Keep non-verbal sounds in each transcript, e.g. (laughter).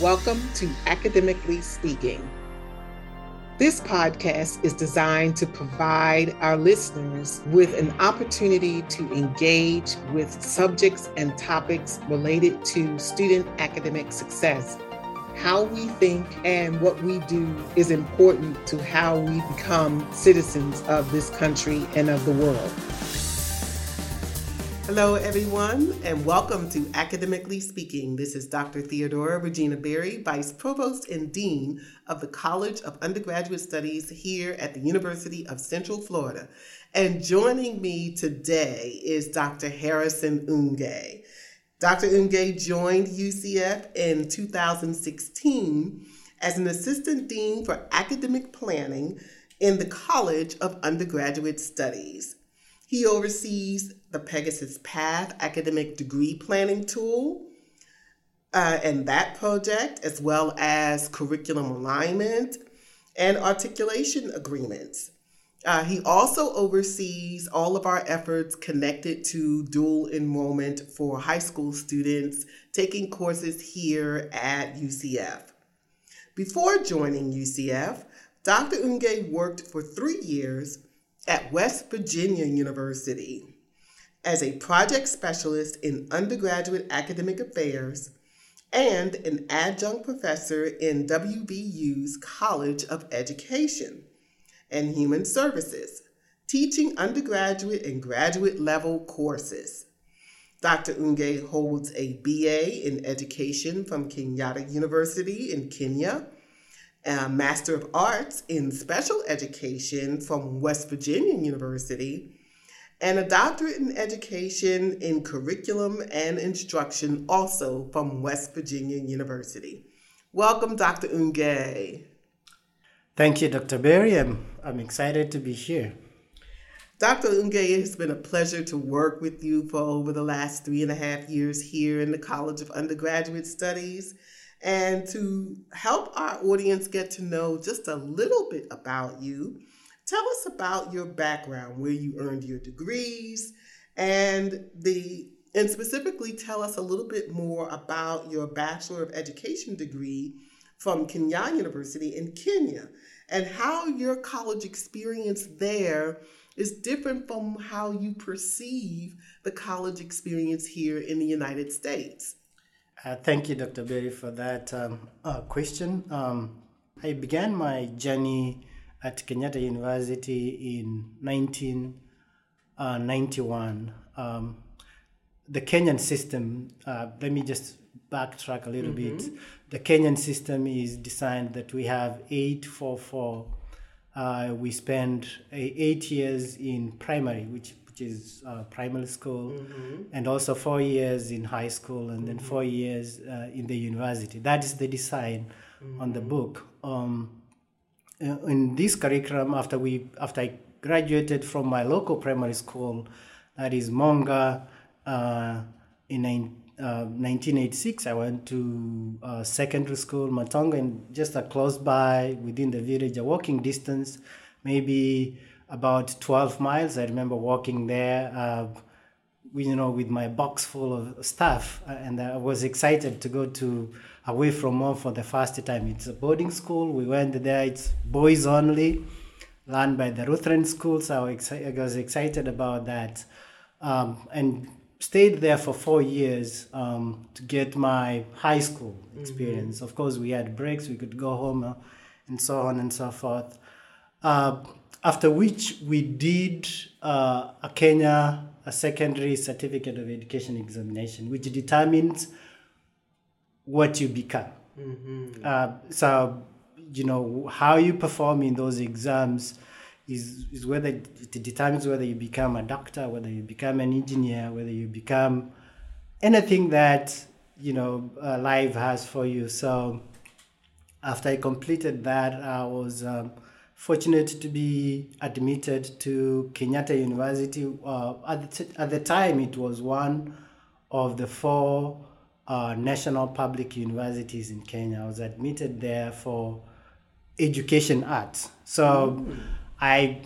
Welcome to Academically Speaking. This podcast is designed to provide our listeners with an opportunity to engage with subjects and topics related to student academic success. How we think and what we do is important to how we become citizens of this country and of the world. Hello, everyone, and welcome to Academically Speaking. This is Dr. Theodorea Regina Berry, Vice Provost and Dean of the College of Undergraduate Studies here at the University of Central Florida. And joining me today is Dr. Harrison Oonge. Dr. Oonge joined UCF in 2016 as an Assistant Dean for Academic Planning in the College of Undergraduate Studies. He oversees the Pegasus Path academic degree planning tool uh, and that project, as well as curriculum alignment and articulation agreements. Uh, he also oversees all of our efforts connected to dual enrollment for high school students taking courses here at UCF. Before joining UCF, Dr. Oonge worked for three years at West Virginia University as a project specialist in undergraduate academic affairs and an adjunct professor in WVU's College of Education and Human Services, teaching undergraduate and graduate level courses. Dr. Oonge holds a BA in Education from Kenyatta University in Kenya a Master of Arts in Special Education from West Virginia University, and a doctorate in education in curriculum and instruction also from West Virginia University. Welcome, Dr. Oonge. Thank you, Dr. Berry. I'm, I'm excited to be here. Dr. Oonge, it has been a pleasure to work with you for over the last three and a half years here in the College of Undergraduate Studies and to help our audience get to know just a little bit about you. Tell us about your background, where you earned your degrees, and the and specifically tell us a little bit more about your Bachelor of Education degree from Kenyatta University in Kenya and how your college experience there is different from how you perceive the college experience here in the United States. Uh, thank you, Dr. Berry, for that um, uh, question. Um, I began my journey at Kenyatta University in 1991. Uh, um, the Kenyan system, uh, let me just backtrack a little mm-hmm. bit. The Kenyan system is designed that we have 844. Uh, we spend eight years in primary, which which is uh, primary school, mm-hmm. and also four years in high school, and mm-hmm. then four years uh, in the university. That is the design on the mm-hmm. book. Um, uh, in this curriculum, after we after I graduated from my local primary school, that is Monga, uh, in 1986, uh, I went to uh, secondary school, Matonga, and just a close by within the village, a walking distance, maybe about 12 miles. I remember walking there, uh, you know, with my box full of stuff, uh, and I was excited to go to away from home for the first time. It's a boarding school. We went there. It's boys only, run by the Lutheran school. So I was excited about that, um, and stayed there for four years um, to get my high school experience. Mm-hmm. Of course, we had breaks. We could go home, uh, and so on and so forth. Uh, after which we did uh, a Kenya a secondary certificate of education examination, which determines what you become. Mm-hmm. Uh, so, you know, how you perform in those exams is, is whether it determines whether you become a doctor, whether you become an engineer, whether you become anything that, you know, uh, life has for you. So, after I completed that, I was. Um, fortunate to be admitted to Kenyatta University. Uh, at, the t- at the time, it was one of the four uh, national public universities in Kenya. I was admitted there for education arts. So mm. I,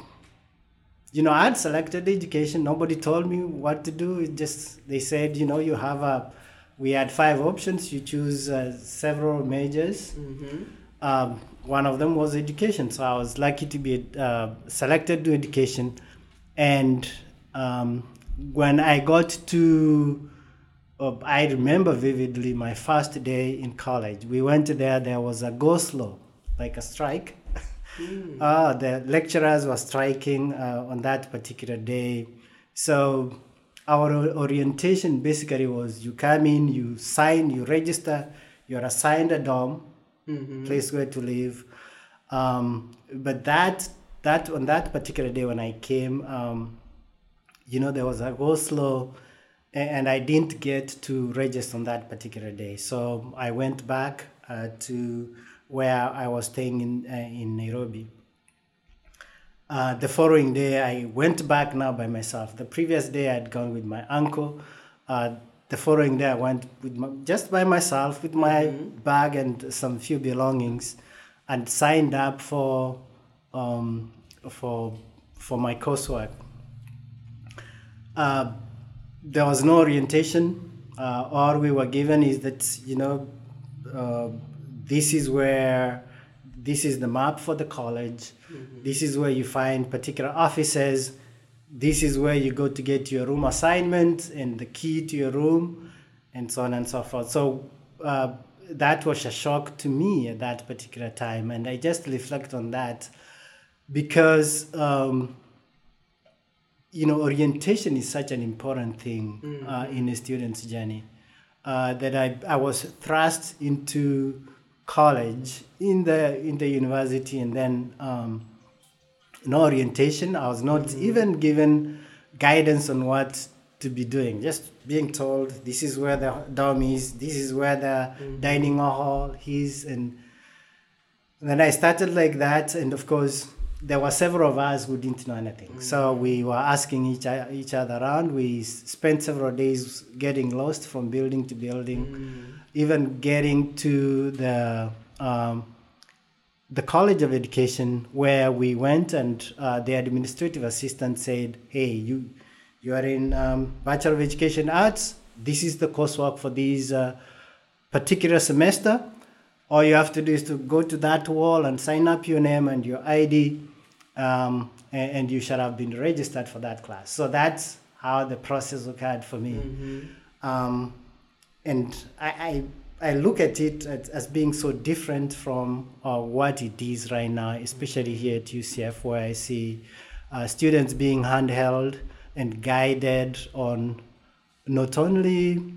you know, I had selected education. Nobody told me what to do. It just they said, you know, you have a we had five options. You choose uh, several majors. Mm-hmm. Um, one of them was education, so I was lucky to be uh, selected to education. And um, when I got to, I remember vividly my first day in college. We went there. There was a go slow, like a strike. Mm. Uh, (laughs) the lecturers were striking uh, on that particular day. So our orientation basically was you come in, you sign, you register, you're assigned a dorm, Mm-hmm. place where to live. Um, but that that on that particular day when I came, um, you know, there was a go slow, and I didn't get to register on that particular day. So I went back uh, to where I was staying in uh, in Nairobi. Uh, the following day, I went back now by myself. The previous day, I'd gone with my uncle. Uh, the following day, I went with my, just by myself with my bag and some few belongings, and signed up for um, for for my coursework. Uh, there was no orientation. Uh, all we were given is that you know uh, this is where this is the map for the college. This is where you find particular offices. This is where you go to get your room assignment and the key to your room, and so on and so forth. So uh, that was a shock to me at that particular time, and I just reflect on that because. Um, you know, orientation is such an important thing uh, in a student's journey. Uh, that I, I was thrust into college in the in the university, and then um, no orientation. I was not even given guidance on what to be doing. Just being told this is where the dorm is, this is where the dining hall is, and then I started like that, and of course, there were several of us who didn't know anything. So we were asking each, each other around. We spent several days getting lost from building to building, even getting to the um, the College of Education where we went, and uh, the administrative assistant said, "Hey, you you are in um, Bachelor of Education Arts. This is the coursework for this uh, particular semester." all you have to do is to go to that wall and sign up your name and your ID, um, and, and you should have been registered for that class. So that's how the process occurred for me. Um, and I, I, I look at it as, as being so different from uh, what it is right now, especially here at UCF, where I see uh, students being handheld and guided on not only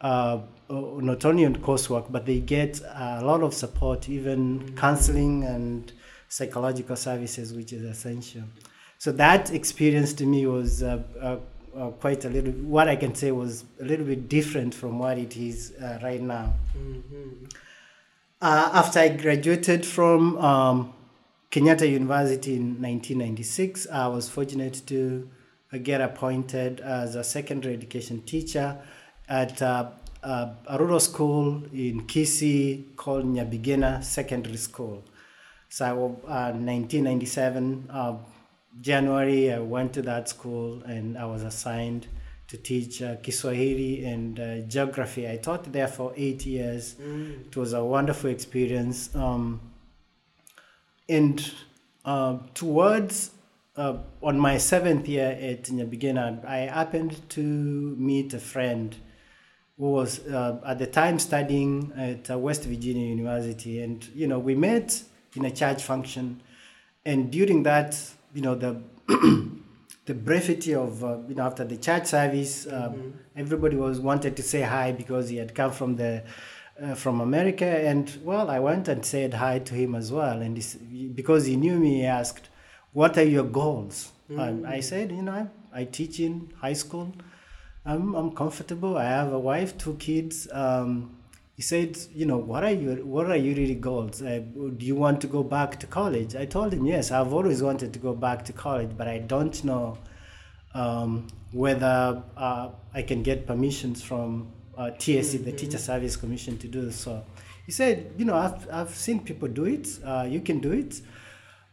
uh, uh, not only on coursework, but they get a lot of support, even counseling and psychological services, which is essential. So that experience to me was uh, uh, uh, quite a little. What I can say was a little bit different from what it is uh, right now. Uh, after I graduated from um, Kenyatta University in 1996, I was fortunate to uh, get appointed as a secondary education teacher at uh, uh, a rural school in Kisii called Nyabigena Secondary School. So, uh, 1997, uh, January, I went to that school and I was assigned to teach uh, Kiswahili and uh, geography. I taught there for eight years. It was a wonderful experience. Um, and uh, towards uh, on my seventh year at Nyabigena, I happened to meet a friend who was uh, at the time studying at uh, West Virginia University, and you know we met in a church function, and during that, you know the (clears throat) the brevity of uh, you know after the church service, uh, everybody was wanted to say hi because he had come from the uh, from America, and well, I went and said hi to him as well, and he, s- because he knew me, he asked, "What are your goals?" And I said, "You know, I, I teach in high school." I'm, I'm comfortable. I have a wife, two kids. Um, he said, you know, what are your what are your really goals? Uh, do you want to go back to college? I told him, yes, I've always wanted to go back to college, but I don't know um, whether uh, I can get permissions from uh, TSC, the Teacher Service Commission, to do so. He said, you know, I've, I've seen people do it. Uh, you can do it.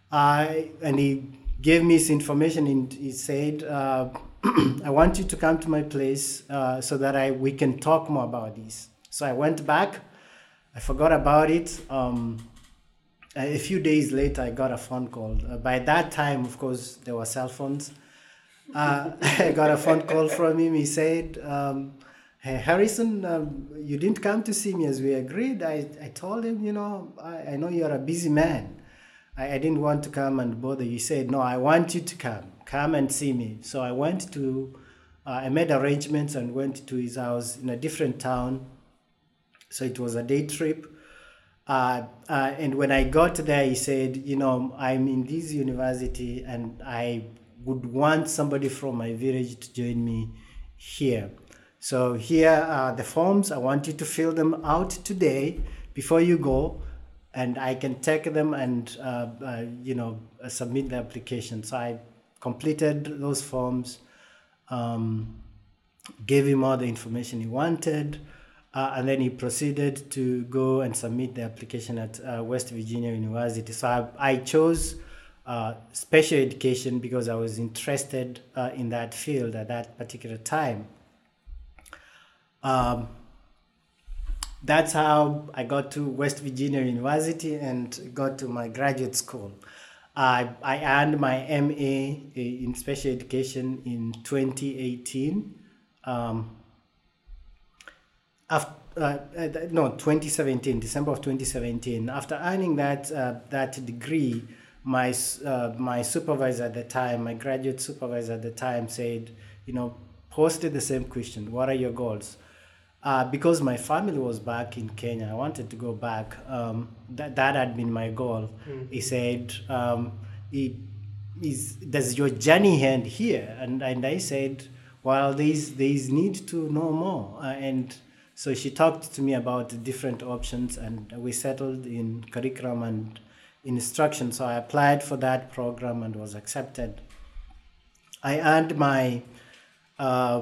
I and he gave me his information and he said, uh, (clears throat) I want you to come to my place uh, so that I we can talk more about this. So I went back. I forgot about it. Um, a few days later, I got a phone call. Uh, by that time, of course, there were cell phones. Uh, (laughs) I got a phone call from him. He said, um, Hey, Harrison, um, you didn't come to see me as we agreed. I, I told him, you know, I, I know you're a busy man. I, I didn't want to come and bother you. He said, No, I want you to come. Come and see me. So I went to, uh, I made arrangements and went to his house in a different town. So it was a day trip. Uh, uh, and when I got there, he said, You know, I'm in this university and I would want somebody from my village to join me here. So here are the forms. I want you to fill them out today before you go, and I can take them and uh, uh, you know submit the application. So I completed those forms, um, gave him all the information he wanted. Uh, and then he proceeded to go and submit the application at uh, West Virginia University. So I, I chose uh, special education because I was interested uh, in that field at that particular time. Um, that's how I got to West Virginia University and got to my graduate school. I, I earned my MA in special education in 2018. Um, after, uh, uh, no, 2017, December of 2017. After earning that uh, that degree, my uh, my supervisor at the time, my graduate supervisor at the time, said, you know, posted the same question: What are your goals? Uh, because my family was back in Kenya, I wanted to go back. Um, that that had been my goal. Mm-hmm. He said, um, he, is, "Does your journey end here?" And and I said, "Well, there's there's need to know more." Uh, and so she talked to me about the different options, and we settled in curriculum and instruction. So I applied for that program and was accepted. I earned my uh,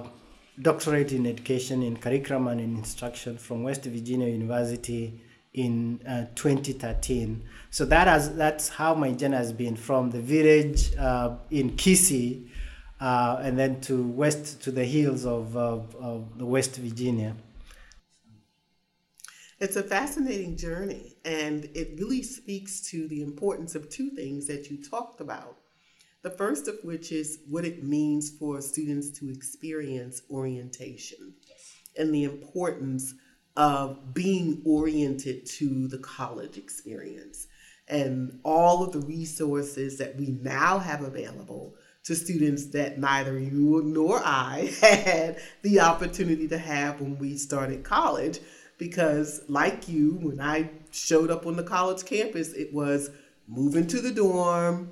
doctorate in education in curriculum and in instruction from West Virginia University in uh, 2013. So that has that's how my journey has been from the village uh, in Kisii uh, and then to west to the hills of, of, of West Virginia. It's a fascinating journey, and it really speaks to the importance of two things that you talked about. The first of which is what it means for students to experience orientation yes. and the importance of being oriented to the college experience and all of the resources that we now have available to students that neither you nor I (laughs) had the opportunity to have when we started college because, like you, when I showed up on the college campus, it was move into the dorm,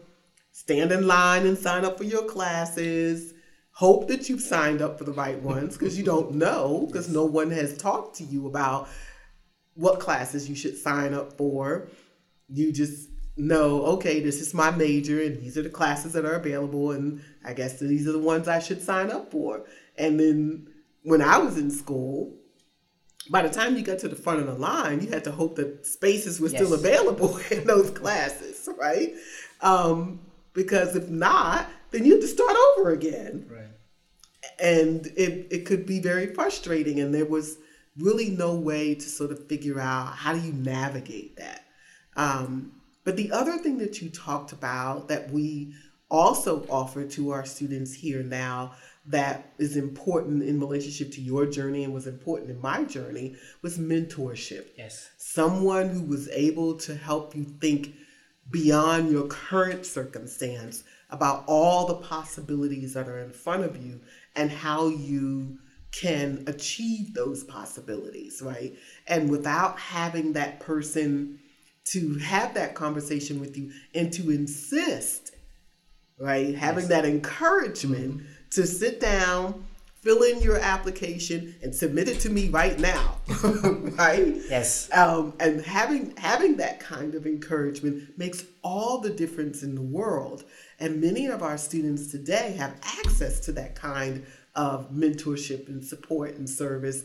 stand in line and sign up for your classes. Hope that you've signed up for the right ones because you don't know because no one has talked to you about what classes you should sign up for. You just know, okay, this is my major and these are the classes that are available, and I guess these are the ones I should sign up for. And then when I was in school, by the time you got to the front of the line, you had to hope that spaces were yes. still available (laughs) in those classes, right? Um, because if not, then you have to start over again. Right. And it, it could be very frustrating. And there was really no way to sort of figure out how do you navigate that. Um, but the other thing that you talked about that we also offer to our students here now that is important in relationship to your journey and was important in my journey was mentorship. Yes. Someone who was able to help you think beyond your current circumstance about all the possibilities that are in front of you and how you can achieve those possibilities, right? And without having that person to have that conversation with you and to insist, right? Having yes. that encouragement mm-hmm to sit down, fill in your application, and submit it to me right now, (laughs) right? Yes. Um, and having having that kind of encouragement makes all the difference in the world. And many of our students today have access to that kind of mentorship and support and service.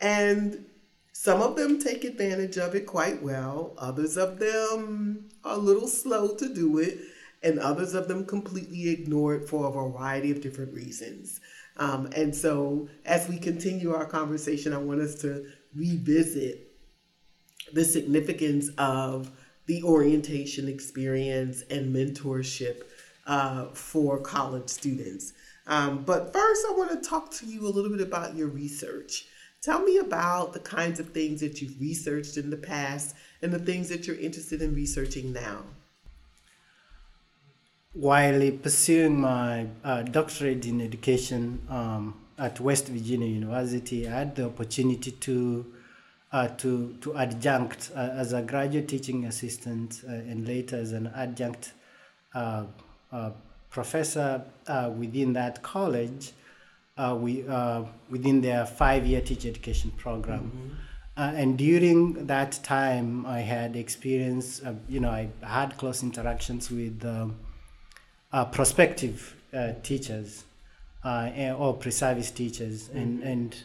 And some of them take advantage of it quite well. Others of them are a little slow to do it. And others of them completely ignored for a variety of different reasons. Um, and so, as we continue our conversation, I want us to revisit the significance of the orientation experience and mentorship uh, for college students. Um, but first, I want to talk to you a little bit about your research. Tell me about the kinds of things that you've researched in the past and the things that you're interested in researching now. While pursuing my uh, doctorate in education um, at West Virginia University, I had the opportunity to uh, to to adjunct uh, as a graduate teaching assistant uh, and later as an adjunct uh, uh, professor within that college. we within their five-year teacher education program. Mm-hmm. Uh, and during that time, I had experience, uh, you know, I had close interactions with um, uh, prospective teachers or pre-service teachers, mm-hmm. and and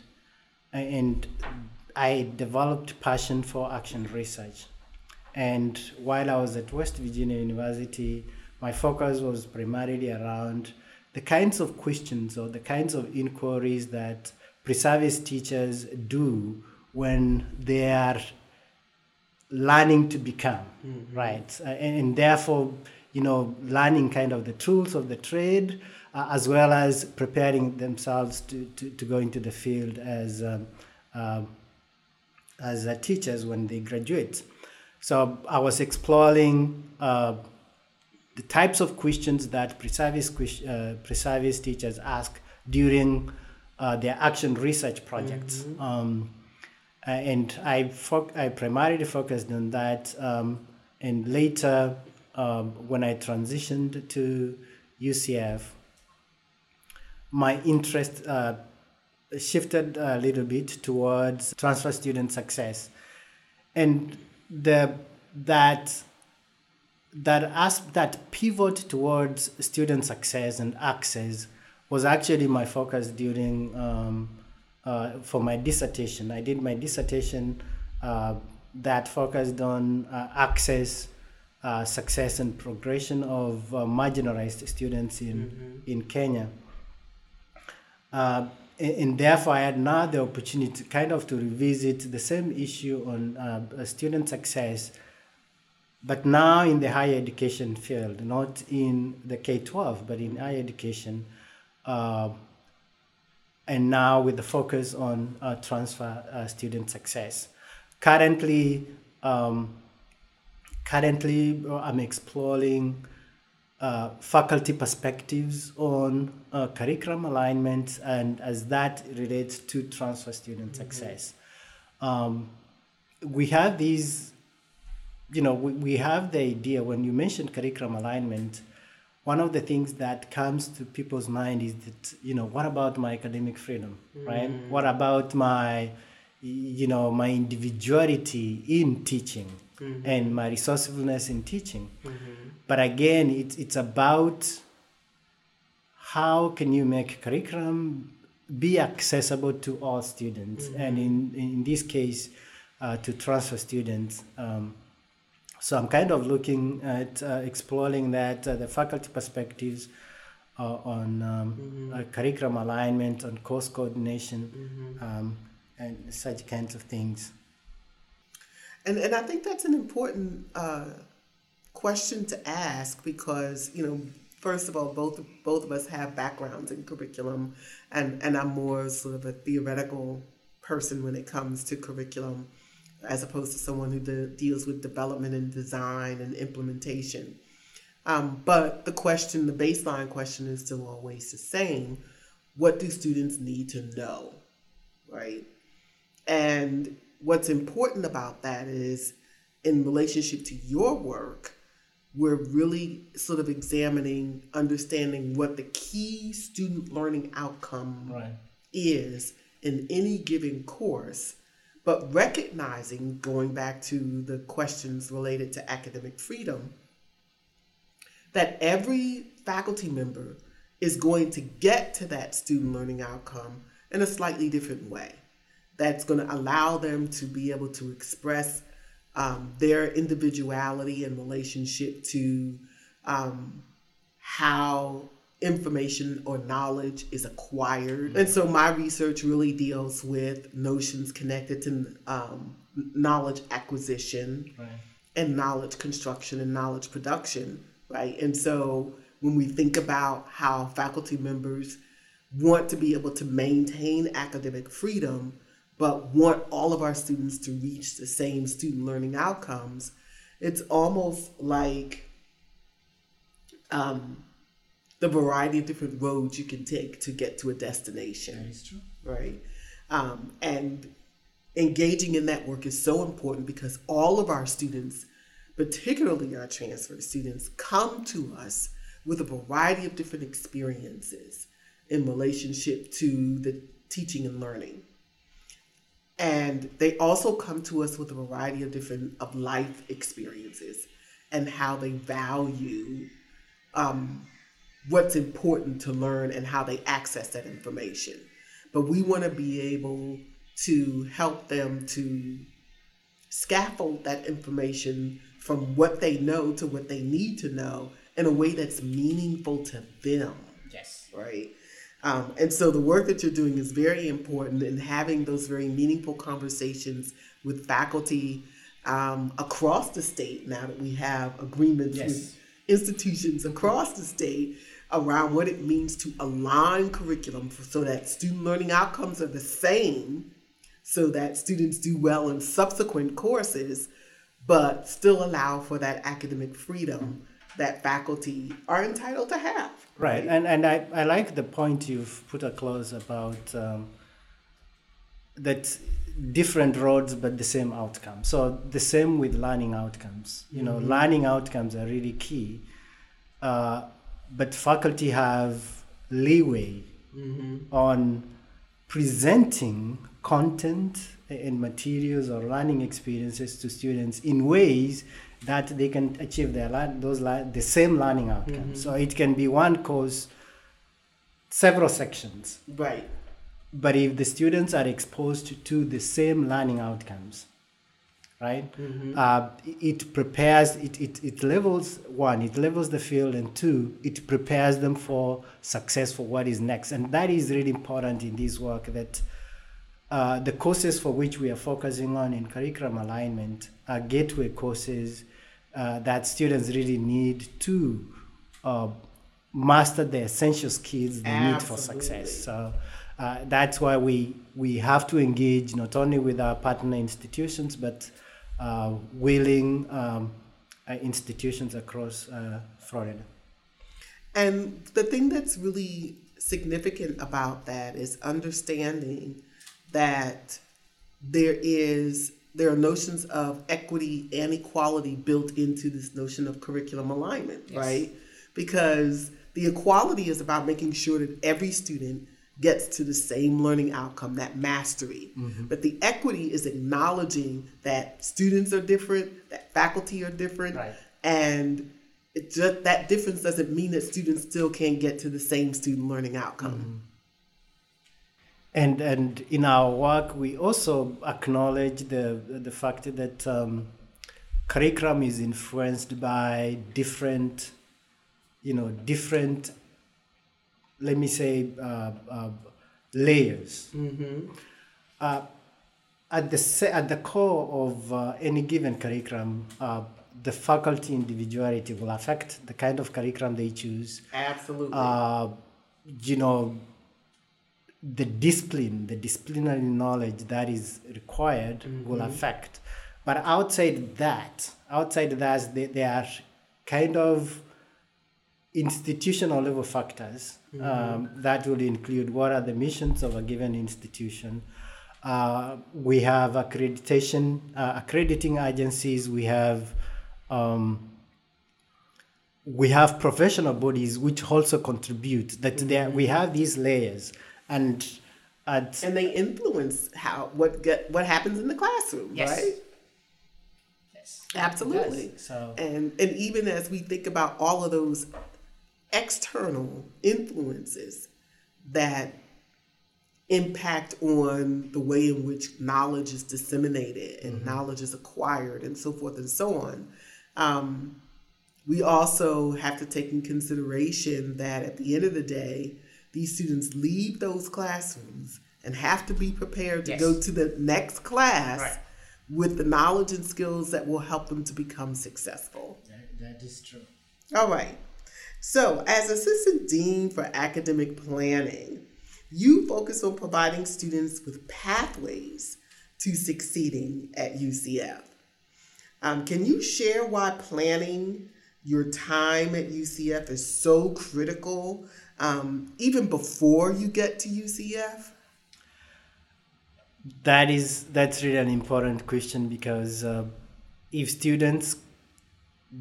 and I developed passion for action research. And while I was at West Virginia University, my focus was primarily around the kinds of questions or the kinds of inquiries that pre-service teachers do when they are learning to become, mm-hmm. right? Uh, and, and, therefore, you know, learning kind of the tools of the trade uh, as well as preparing themselves to, to, to, go into the field as um, uh, as uh, teachers when they graduate. So I was exploring uh, the types of questions that pre-service, uh, pre-service teachers ask during uh, their action research projects. Mm-hmm. Um, and I, fo- I primarily focused on that. Um, and later, um, when I transitioned to UCF, my interest uh, shifted a little bit towards transfer student success and the that that as that pivot towards student success and access was actually my focus during um, uh, for my dissertation. I did my dissertation uh, that focused on uh, access, uh, success, and progression of uh, marginalized students in mm-hmm. in Kenya. Uh, and therefore I had now the opportunity kind of to revisit the same issue on uh, student success, but now in the higher education field, not in the K-12, but in higher education, uh, and now with the focus on uh, transfer uh, student success. Currently, um, currently I'm exploring uh, faculty perspectives on uh, curriculum alignment and as that relates to transfer student mm-hmm. success. Um, we have these, you know, we, we have the idea when you mention curriculum alignment, one of the things that comes to people's mind is that, you know, what about my academic freedom, mm-hmm. right? What about my, you know, my individuality in teaching? Mm-hmm. and my resourcefulness in teaching. Mm-hmm. But again, it's, it's about how can you make curriculum be accessible to all students, mm-hmm. and in, in this case, uh, to transfer students. Um, so I'm kind of looking at uh, exploring that uh, the faculty perspectives uh, on um, mm-hmm. Uh, curriculum alignment, on course coordination, mm-hmm. um, and such kinds of things. And and I think that's an important uh, question to ask because you know first of all both both of us have backgrounds in curriculum and and I'm more sort of a theoretical person when it comes to curriculum as opposed to someone who de- deals with development and design and implementation. Um, but the question, the baseline question is still always the same. What do students need to know? Right? And what's important about that is in relationship to your work, we're really sort of examining, understanding what the key student learning outcome right. is in any given course, but recognizing, going back to the questions related to academic freedom, that every faculty member is going to get to that student learning outcome in a slightly different way that's going to allow them to be able to express um, their individuality in relationship to um, how information or knowledge is acquired. And so my research really deals with notions connected to um, knowledge acquisition Right. and knowledge construction and knowledge production, right? And so when we think about how faculty members want to be able to maintain academic freedom, but want all of our students to reach the same student learning outcomes, it's almost like um, the variety of different roads you can take to get to a destination That is true. right? Um, and engaging in that work is so important because all of our students, particularly our transfer students, come to us with a variety of different experiences in relationship to the teaching and learning. And they also come to us with a variety of different of life experiences and how they value um, what's important to learn and how they access that information. But we want to be able to help them to scaffold that information from what they know to what they need to know in a way that's meaningful to them Yes. right? Um, and so the work that you're doing is very important in having those very meaningful conversations with faculty um, across the state now that we have agreements Yes. with institutions across the state around what it means to align curriculum for, so that student learning outcomes are the same so that students do well in subsequent courses but still allow for that academic freedom that faculty are entitled to have Right, and and I, I like the point you've put across about um, that different roads but the same outcome. So the same with learning outcomes. You know, learning outcomes are really key, uh, but faculty have leeway on presenting content and materials or learning experiences to students in ways that they can achieve their those the same learning outcomes. So it can be one course, several sections, right but if the students are exposed to the same learning outcomes, right, uh, it prepares it, it it levels one, it levels the field, and two, it prepares them for success for what is next, and that is really important in this work that. Uh, the courses for which we are focusing on in curriculum alignment are gateway courses uh, that students really need to uh, master the essential skills they need for success. So uh, that's why we we have to engage not only with our partner institutions but uh, willing um, uh, institutions across uh, Florida. And the thing that's really significant about that is understanding that there is there are notions of equity and equality built into this notion of curriculum alignment, right? Because the equality is about making sure that every student gets to the same learning outcome, that mastery. Mm-hmm. But the equity is acknowledging that students are different, that faculty are different, Right. and it just that difference doesn't mean that students still can't get to the same student learning outcome. Mm-hmm. And and in our work, we also acknowledge the the fact that um, curriculum is influenced by different, you know, different. Let me say uh, uh, layers. Uh, at the at the core of uh, any given curriculum, uh, the faculty individuality will affect the kind of curriculum they choose. Absolutely. Uh, you know, the discipline, the disciplinary knowledge that is required will affect. But outside that, outside that, they, they are kind of institutional level factors um, that will include what are the missions of a given institution. Uh, we have accreditation, uh, accrediting agencies. We have um, we have professional bodies which also contribute. That there we have these layers, and at and they influence how what get what happens in the classroom, Yes. right? yes, Absolutely. So And and even as we think about all of those external influences that impact on the way in which knowledge is disseminated and knowledge is acquired and so forth and so on. Um, we also have to take in consideration that at the end of the day, these students leave those classrooms and have to be prepared to yes. go to the next class right. with the knowledge and skills that will help them to become successful. that, that is true. All right. So, as Assistant Dean for Academic Planning, you focus on providing students with pathways to succeeding at UCF. Um, can you share why planning your time at UCF is so critical, um, even before you get to UCF? That is that's really an important question because uh, if students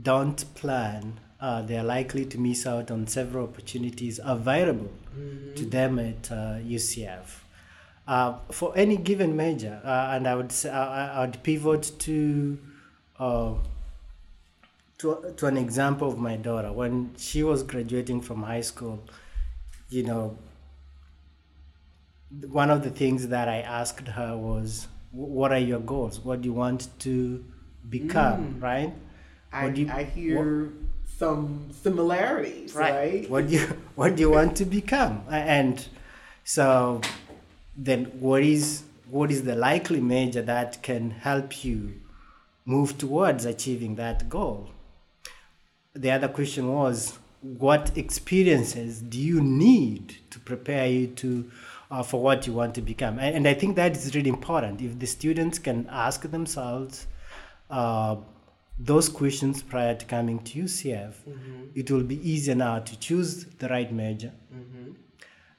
don't plan, uh, they are likely to miss out on several opportunities available mm-hmm. to them at uh, UCF. Uh, for any given major, uh, and I would say, I, I would pivot to uh, to, to an example of my daughter when she was graduating from high school you know one of the things that i asked her was what are your goals? What do you want to become? Mm. right? I, you, I hear what, some similarities right. right? What do you (laughs) what do you want to become? And so then what is what is the likely major that can help you move towards achieving that goal? The other question was what experiences do you need to prepare you to uh, for what you want to become? And, and, i think that is really important. If the students can ask themselves uh, those questions prior to coming to ucf mm-hmm. it will be easier now to choose the right major. Mm-hmm.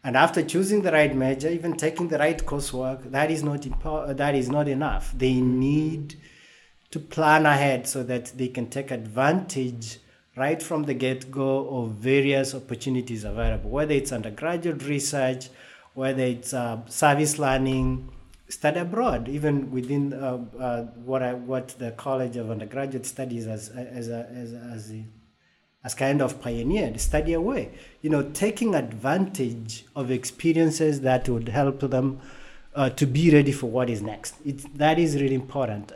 and after choosing the right major even taking the right coursework that is not impo- that is not enough. They need to plan ahead so that they can take advantage right from the get go of various opportunities available, whether it's undergraduate research, whether it's uh, service learning, study abroad, even within uh, uh, what I, what the College of Undergraduate Studies as as a, as as, kind of pioneered, study away. You know, taking advantage of experiences that would help them uh, to be ready for what is next. It's, that is really important.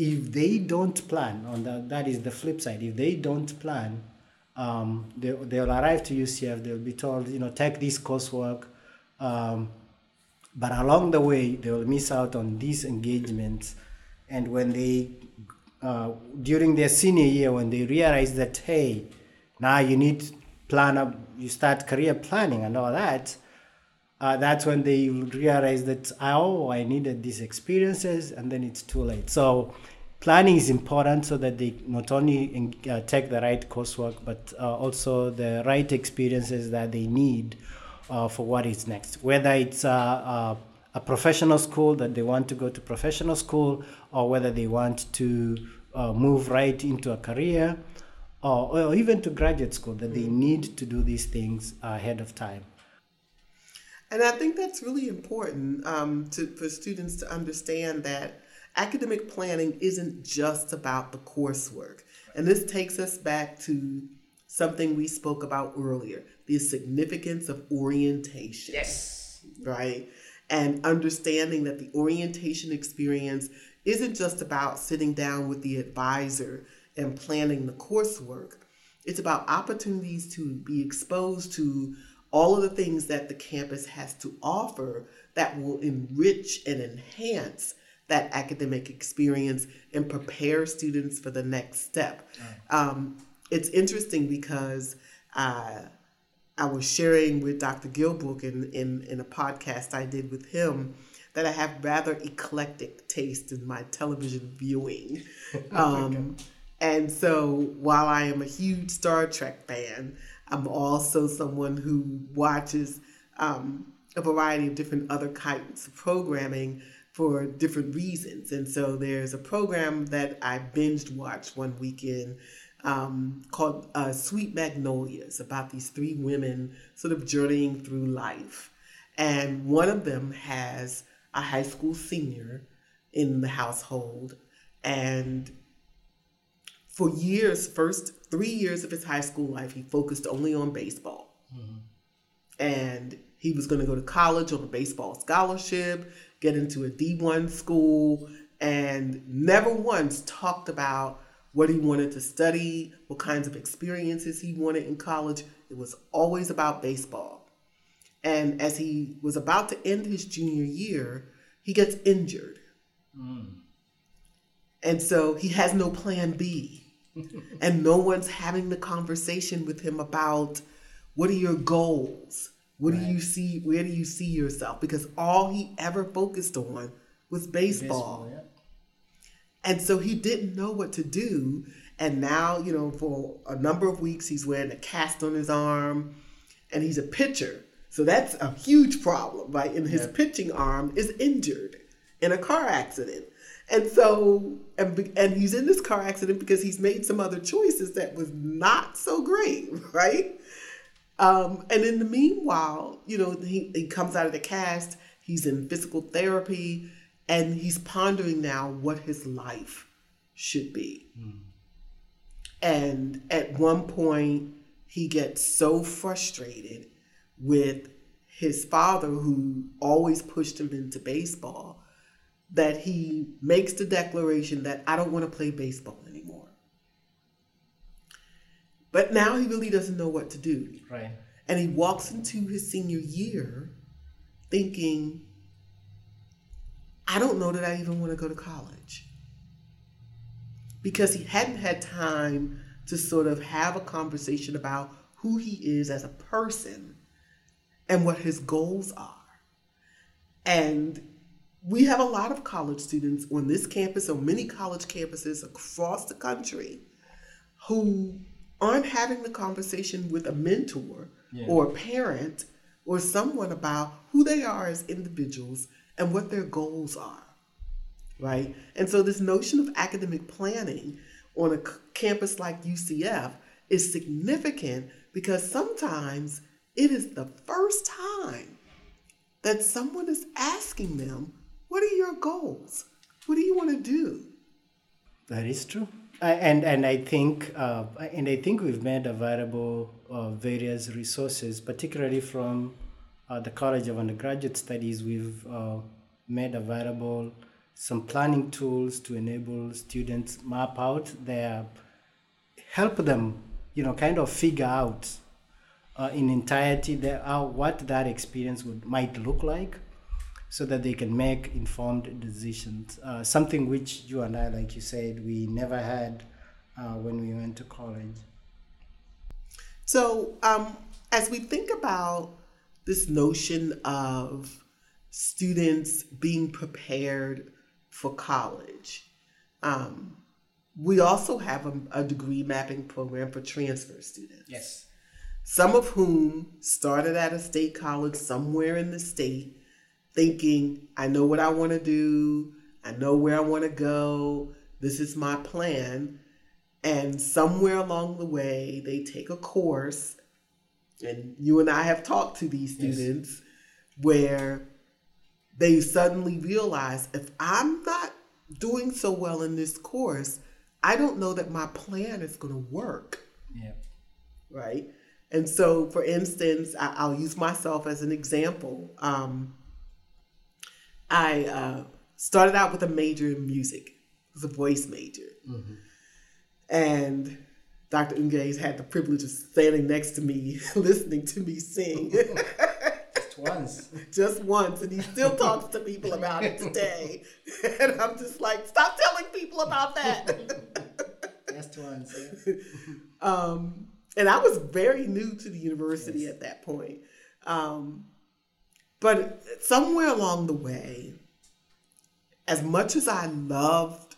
If they don't plan on the, that is the flip side if they don't plan um, they, they'll arrive to ucf they'll be told you know take this coursework um, but along the way they will miss out on these engagements. And when they uh, during their senior year when they realize that hey now you need plan up you start career planning and all that uh, that's when they realize that oh i needed these experiences and then it's too late. So planning is important so that they not only uh, take the right coursework but uh, also the right experiences that they need uh, for what is next. Whether it's a, uh, uh, a, professional school that they want to go to professional school or whether they want to uh, move right into a career or, or even to graduate school that they need to do these things ahead of time and I think that's really important um, to, for students to understand that academic planning isn't just about the coursework. And this takes us back to something we spoke about earlier the significance of orientation. Yes. Right? And understanding that the orientation experience isn't just about sitting down with the advisor and planning the coursework, it's about opportunities to be exposed to all of the things that the campus has to offer that will enrich and enhance that academic experience and prepare students for the next step. Um, it's interesting because uh, I was sharing with Dr. Gilbrook in, in, in a podcast I did with him that I have rather eclectic taste in my television viewing. (laughs) Um, and so while I am a huge Star Trek fan, I'm also someone who watches um, a variety of different other kinds of programming for different reasons. And so there's a program that I binged watched one weekend um, called uh, Sweet Magnolias about these three women sort of journeying through life. And one of them has a high school senior in the household. And for years, first three years of his high school life, he focused only on baseball. Mm-hmm. And he was going to go to college on a baseball scholarship get into a D1 school, and never once talked about what he wanted to study, what kinds of experiences he wanted in college. It was always about baseball. And as he was about to end his junior year, he gets injured. Mm. And so he has no plan B. and no one's having the conversation with him about what are your goals? What right. do you see? Where do you see yourself? Because all he ever focused on was baseball. baseball yeah. And so he didn't know what to do. And now, you know, for a number of weeks, he's wearing a cast on his arm and he's a pitcher. So that's a huge problem, right? And his pitching arm is injured in a car accident. And so, and, and he's in this car accident because he's made some other choices that was not so great, (laughs) right? Um, and in the meanwhile, you know, he, he comes out of the cast, he's in physical therapy, and he's pondering now what his life should be. Mm. And at one point, he gets so frustrated with his father, who always pushed him into baseball, that he makes the declaration that I don't want to play baseball anymore. But now he really doesn't know what to do. Right. And he walks into his senior year thinking, I don't know that I even want to go to college. Because he hadn't had time to sort of have a conversation about who he is as a person and what his goals are. And we have a lot of college students on this campus on many college campuses across the country who aren't having the conversation with a mentor yeah. or a parent or someone about who they are as individuals and what their goals are, right? And so, this notion of academic planning on a campus like UCF is significant because sometimes it is the first time that someone is asking them, What are your goals? What do you want to do? That is true. and and I think uh, and I think we've made available uh, various resources, particularly from uh, the College of Undergraduate Studies, we've uh, made available some planning tools to enable students map out their, help them, you know, kind of figure out uh, in entirety their, uh, what that experience would might look like so that they can make informed decisions. Uh, something which you and I, like you said, we never had uh, when we went to college. So, um, as we think about this notion of students being prepared for college. Um, we also have a, a, degree mapping program for transfer students. Yes. Some of whom started at a state college somewhere in the state thinking, I know what I want to do, I know where I want to go, this is my plan. And somewhere along the way, they take a course and you and I have talked to these students yes. where they suddenly realize if I'm not doing so well in this course, I don't know that my plan is going to work. Yeah. Right. And so, for instance, I, will use myself as an example. Um, I uh, started out with a major in music, it was a voice major. Mm-hmm. And Dr. Oonge's had the privilege of standing next to me, (laughs) listening to me sing. (laughs) just once. (laughs) just once. And he still talks to people about it today. and I'm just like, stop telling people about that. just once. Um, and I was very new to the university yes. at that point. Um, but somewhere along the way, as much as I loved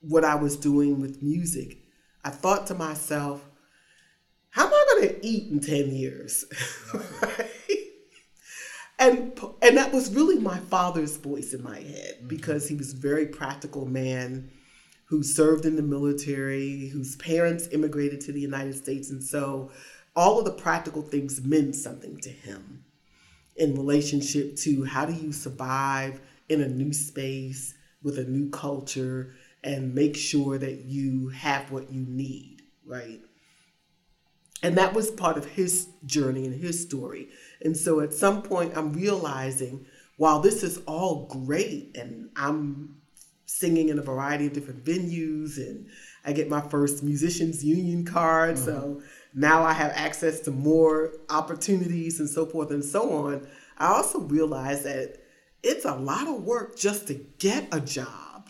what I was doing with music, I thought to myself, how am I going to eat in 10 years? (laughs) and and that was really my father's voice in my head mm-hmm. because he was a very practical man who served in the military, whose parents immigrated to the United States and so all of the practical things meant something to him in relationship to how do you survive in a new space with a new culture and make sure that you have what you need, right? And that was part of his journey and his story. And so at some point, I'm realizing while this is all great and I'm singing in a variety of different venues and I get my first musicians union card. Mm-hmm. So now I have access to more opportunities and so forth and so on. I also realize that it's a lot of work just to get a job,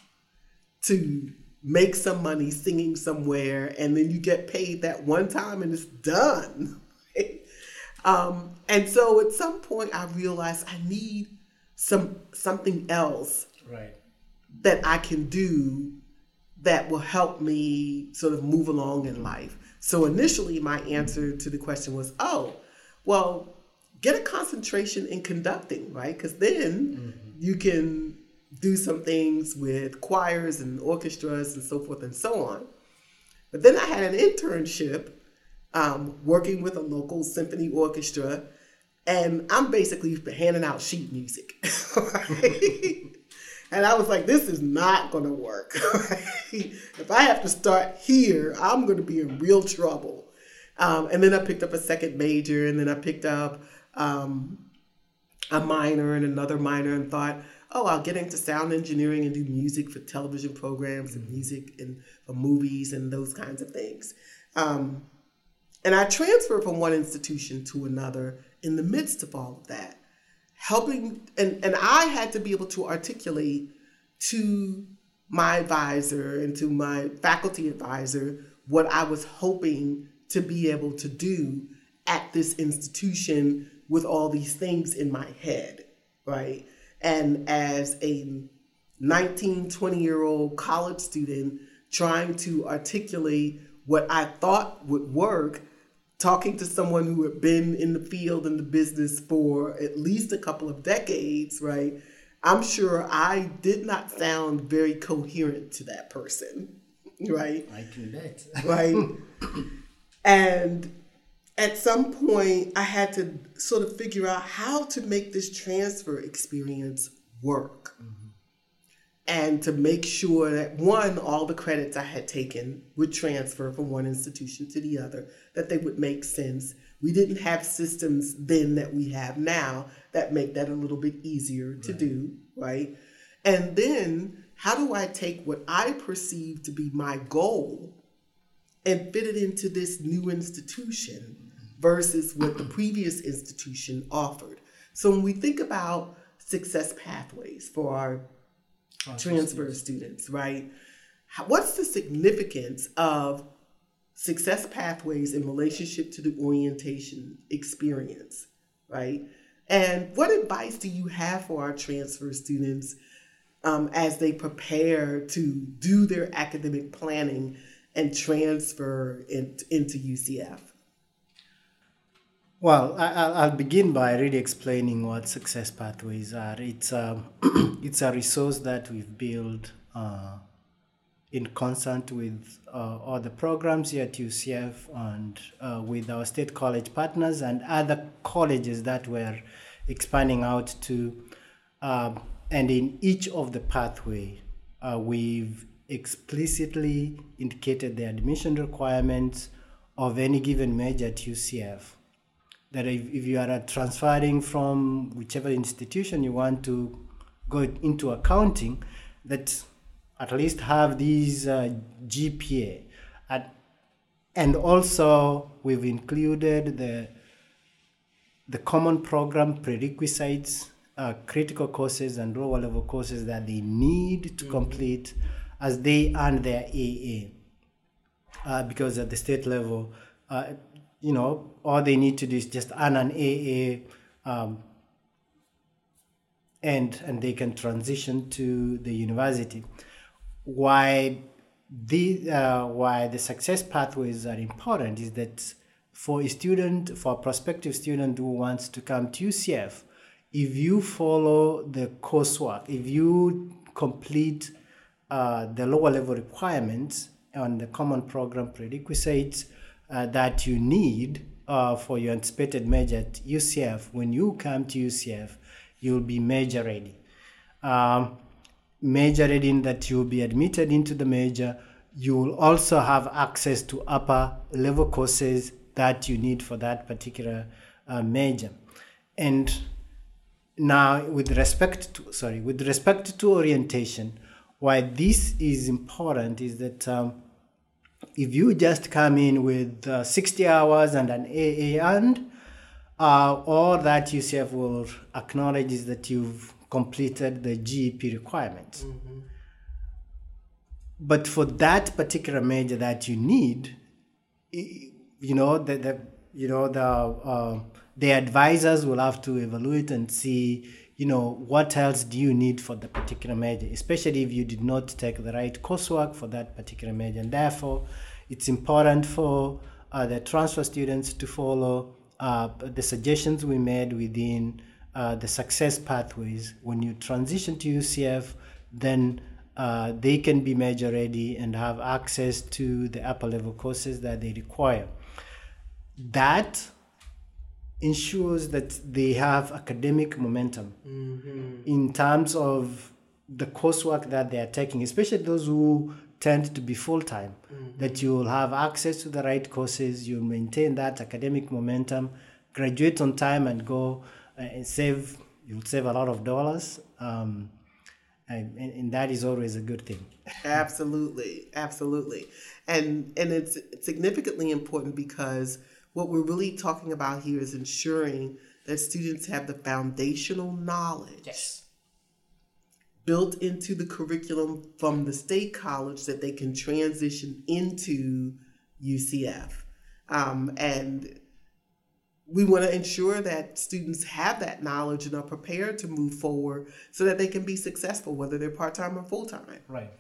to make some money singing somewhere, and then you get paid that one time and it's done. (laughs) um, and so at some point, I realized I need some something else right. that I can do that will help me sort of move along in life. So initially, my answer to the question was, oh, well, get a concentration in conducting, right? Because then mm-hmm. you can do some things with choirs and orchestras and so forth and so on. But then I had an internship um, working with a local symphony orchestra, and I'm basically handing out sheet music. (laughs) Right? And I was like, this is not going to work. (laughs) if I have to start here, I'm going to be in real trouble. Um, and then I picked up a second major, and then I picked up um, a minor and another minor, and thought, oh, I'll get into sound engineering and do music for television programs and music and for movies and those kinds of things. Um, and I transferred from one institution to another in the midst of all of that helping and, and I had to be able to articulate to my advisor and to my faculty advisor what I was hoping to be able to do at this institution with all these things in my head, right? And as a 19, 20 year old college student trying to articulate what I thought would work talking to someone who had been in the field and the business for at least a couple of decades, right? I'm sure I did not sound very coherent to that person, right? I can bet. (laughs) right. and at some point, I had to sort of figure out how to make this transfer experience work. Mm-hmm and to make sure that one, all the credits I had taken would transfer from one institution to the other, that they would make sense. We didn't have systems then that we have now that make that a little bit easier to right. do, right? And then how do I take what I perceive to be my goal and fit it into this new institution versus what the previous institution offered? So when we think about success pathways for our transfer students, right? What's the significance of success pathways in relationship to the orientation experience, right? And what advice do you have for our transfer students um, as they prepare to do their academic planning and transfer in, into UCF? Well, I, will begin by really explaining what success pathways are. It's a, (clears throat) it's a resource that we've built uh, in concert with uh, all the programs here at UCF and uh, with our state college partners and other colleges that we're expanding out to. Um, and in each of the pathway, uh, we've explicitly indicated the admission requirements of any given major at UCF that if, if you are transferring from whichever institution you want to go into accounting, that at least have these uh, GPA. At, and also we've included the the common program prerequisites, uh, critical courses and lower level courses that they need to mm-hmm. complete as they earn their AA. Uh, because at the state level, uh, you know, all they need to do is just earn an AA, um, and and they can transition to the university. Why the uh, why the success pathways are important is that for a student, for a prospective student who wants to come to UCF, if you follow the coursework, if you complete uh, the lower level requirements on the common program prerequisites, uh, that you need uh, for your anticipated major at UCF, when you come to UCF, you'll be major ready. Um, major ready in that you'll be admitted into the major. You will also have access to upper level courses that you need for that particular uh, major. And now, with respect to sorry, with respect to orientation, why this is important is that um, if you just come in with uh, 60 hours and an AA and uh, all that UCF will acknowledge is that you've completed the GEP requirements. Mm-hmm. But for that particular major that you need, you know, the, the you know the uh, the advisors will have to evaluate and see you know what else do you need for the particular major especially if you did not take the right coursework for that particular major. And therefore it's important for uh, the transfer students to follow uh, the suggestions we made within uh, the success pathways. When you transition to ucf then uh, they can be major ready and have access to the upper level courses that they require. That ensures that they have academic momentum mm-hmm. in terms of the coursework that they are taking, especially those who tend to be full time, mm-hmm. that you will have access to the right courses, you maintain that academic momentum, graduate on time, and go uh, and save. You'll save a lot of dollars. Um, and, and, that is always a good thing. (laughs) absolutely, absolutely, and and it's significantly important because what we're really talking about here is ensuring that students have the foundational knowledge yes. built into the curriculum from the state college that they can transition into UCF. Um, and we want to ensure that students have that knowledge and are prepared to move forward so that they can be successful, whether they're part time or full time. Right.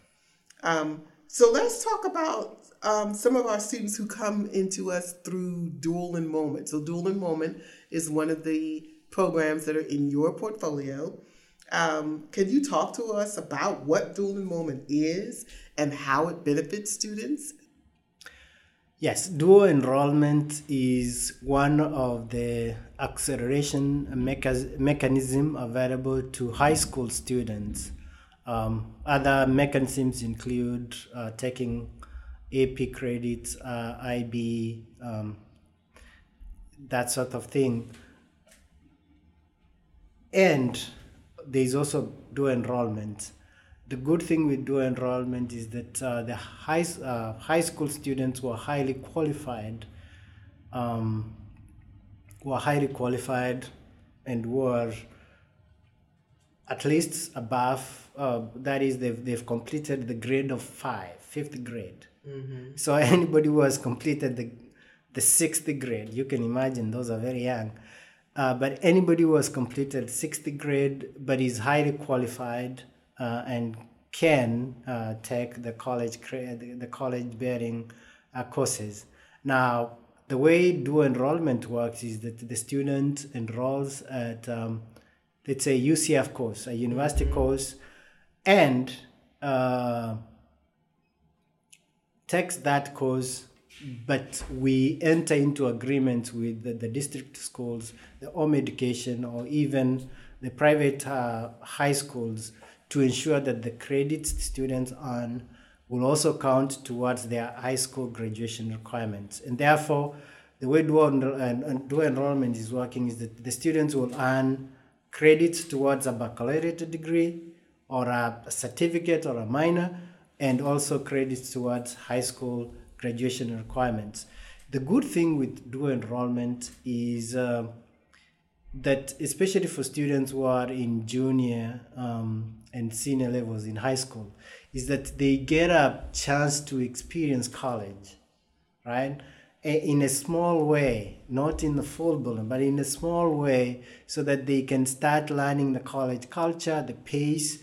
Um, so let's talk about um, some of our students who come into us through Dual Enrollment. So, Dual Enrollment is one of the programs that are in your portfolio. Um, can you talk to us about what Dual Enrollment is and how it benefits students? Yes, dual enrollment is one of the acceleration mecha- mechanism available to high school students. Um, other mechanisms include uh, taking AP credits, uh, IB, um, that sort of thing. And there's also dual enrollment. The good thing with dual enrollment is that uh, the high, uh, high school students were highly qualified, um, were highly qualified and were at least above, uh, that is, they've, they've completed the grade of five, fifth grade. Mm-hmm. So (laughs) anybody who has completed the the sixth grade, you can imagine those are very young. Uh, but anybody who has completed sixth grade but is highly qualified uh, and can uh, take the college the college bearing uh, courses. Now, the way dual enrollment works is that the student enrolls at um, let's say UCF course, a university mm-hmm. course, and uh, takes that course, but we enter into agreements with the, the district schools, the home education, or even the private uh, high schools to ensure that the credits students earn will also count towards their high school graduation requirements. And therefore, the way dual, and dual enrollment is working is that the students will earn credits towards a baccalaureate degree or a certificate or a minor and also credits towards high school graduation requirements. The good thing with dual enrollment is uh, that, especially for students who are in junior um, and senior levels in high school, is that they get a chance to experience college, right? In a small way, not in the full blown, but in a small way, so that they can start learning the college culture, the pace,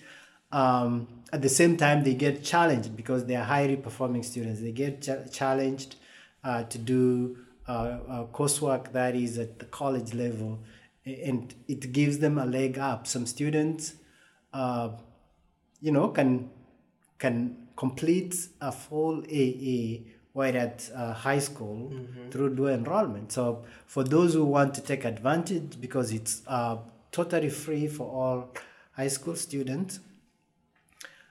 um, at the same time they get challenged because they are highly performing students. They get ch- challenged uh, to do uh, uh, coursework that is at the college level. And it gives them a leg up. Some students uh, you know can can complete a full aa while at uh, high school mm-hmm. through dual enrollment. So for those who want to take advantage because it's uh, totally free for all high school students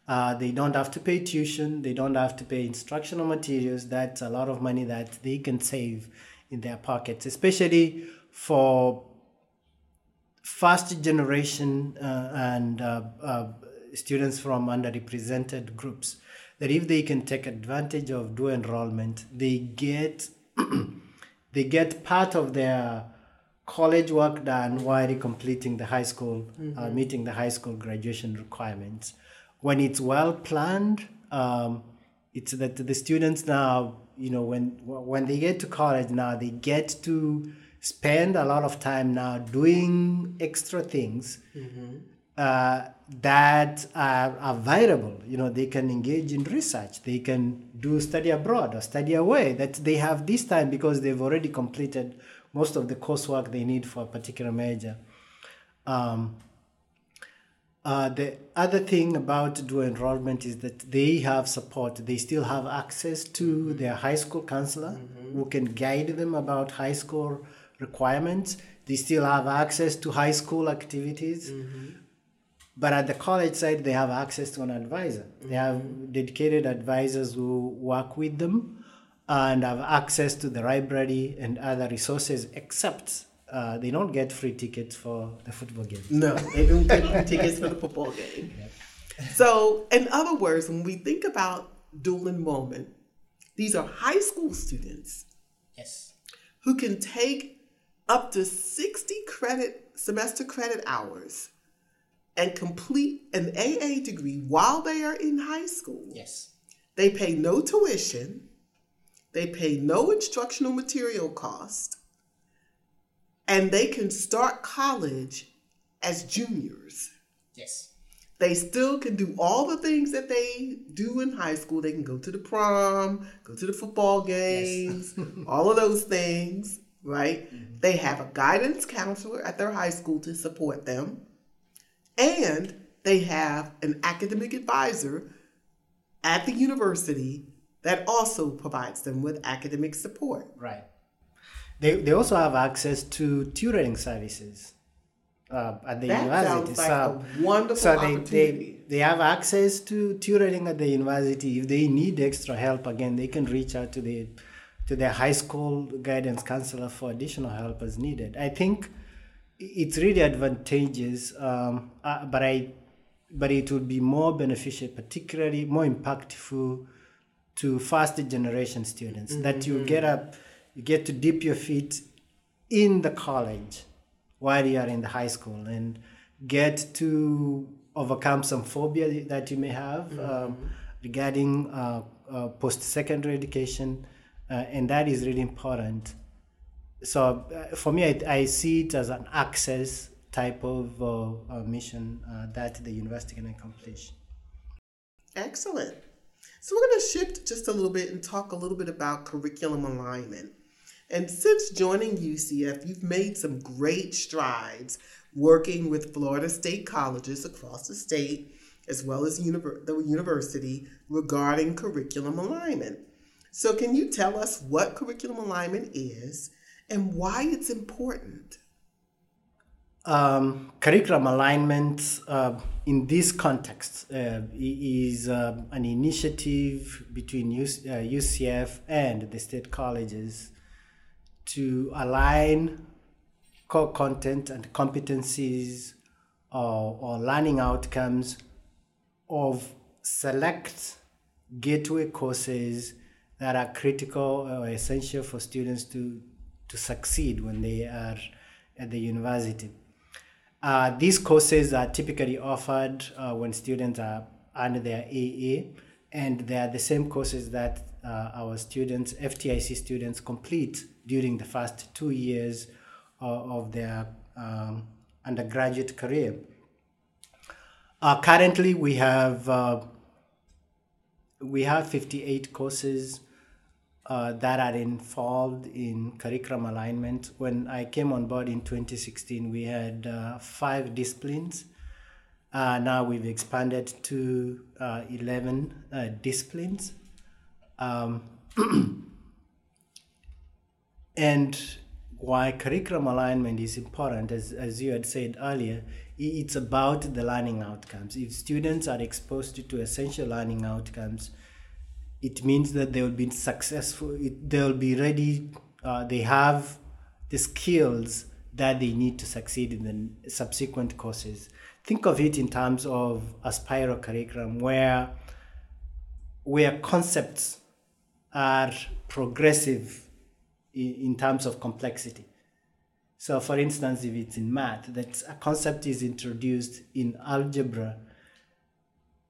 uh, they don't have to pay tuition. They don't have to pay instructional materials. That's a lot of money that they can save in their pockets, especially for first generation uh, and uh, uh students from underrepresented groups that if they can take advantage of dual enrollment, they get (clears throat) they get part of their college work done while completing the high school, mm-hmm. uh, meeting the high school graduation requirements. When it's well planned, um, it's that the students now, you know, when when they get to college now, they get to spend a lot of time now doing extra things mm-hmm. uh, that are available. You know, they can engage in research, they can do study abroad or study away. That they have this time because they've already completed most of the coursework they need for a particular major. Um, uh, the other thing about dual enrollment is that they have support. They still have access to their high school counselor mm-hmm. who can guide them about high school requirements. They still have access to high school activities. Mm-hmm. But at the college side, they have access to an advisor. Mm-hmm. They have mm-hmm. dedicated advisors who work with them and have access to the library and other resources, except uh, they don't get free tickets for the football game. No, they don't get free (laughs) tickets for the football game. Yeah. So, in other words, when we think about dual enrollment, these are high school students. Yes. Who can take up to 60 credit semester credit hours and complete an AA degree while they are in high school. Yes. They pay no tuition, they pay no instructional material cost, and they can start college as juniors. Yes. They still can do all the things that they do in high school. They can go to the prom, go to the football games, yes. all of those things right? Mm-hmm. They have a guidance counselor at their high school to support them, and they have an academic advisor at the university that also provides them with academic support. Right. They, they also have access to tutoring services uh, at the that university. Sounds like so, a wonderful so they, they, they have access to tutoring at the university. If they need extra help, again, they can reach out to the to their high school guidance counselor for additional help as needed. I think it's really advantageous, um, uh, but I, but it would be more beneficial, particularly more impactful to first generation students. Mm-hmm. That you get up, you get to dip your feet in the college while you are in the high school and get to overcome some phobia that you may have mm-hmm. um, regarding uh, uh, post secondary education uh, and that is really important. So uh, for me, I, I, see it as an access type of uh, mission uh, that the university can accomplish. Excellent. So we're going to shift just a little bit and talk a little bit about curriculum alignment. And since joining UCF, you've made some great strides working with Florida State colleges across the state, as well as the university, regarding curriculum alignment. So, can you tell us what curriculum alignment is and why it's important? Um, curriculum alignment uh, in this context uh, is uh, an initiative between UCF uh, and the state colleges to align core content and competencies or, or learning outcomes of select gateway courses that are critical or essential for students to, to succeed when they are at the university. Uh, these courses are typically offered uh, when students are under their AA, and they are the same courses that uh, our students, FTIC students, complete during the first two years of, their um, undergraduate career. Uh, currently, we have uh, we have 58 courses uh, that are involved in curriculum alignment. When I came on board in 2016, we had uh, five disciplines. Uh, now we've expanded to uh, 11 uh, disciplines. Um, (clears throat) and why curriculum alignment is important, as, as you had said earlier, it's about the learning outcomes. If students are exposed to essential learning outcomes, it means that they will be successful it, they'll be ready uh, they have the skills that they need to succeed in the subsequent courses think of it in terms of a spiral curriculum where where concepts are progressive in, in terms of complexity. So, for instance, if it's in math, that a concept is introduced in algebra,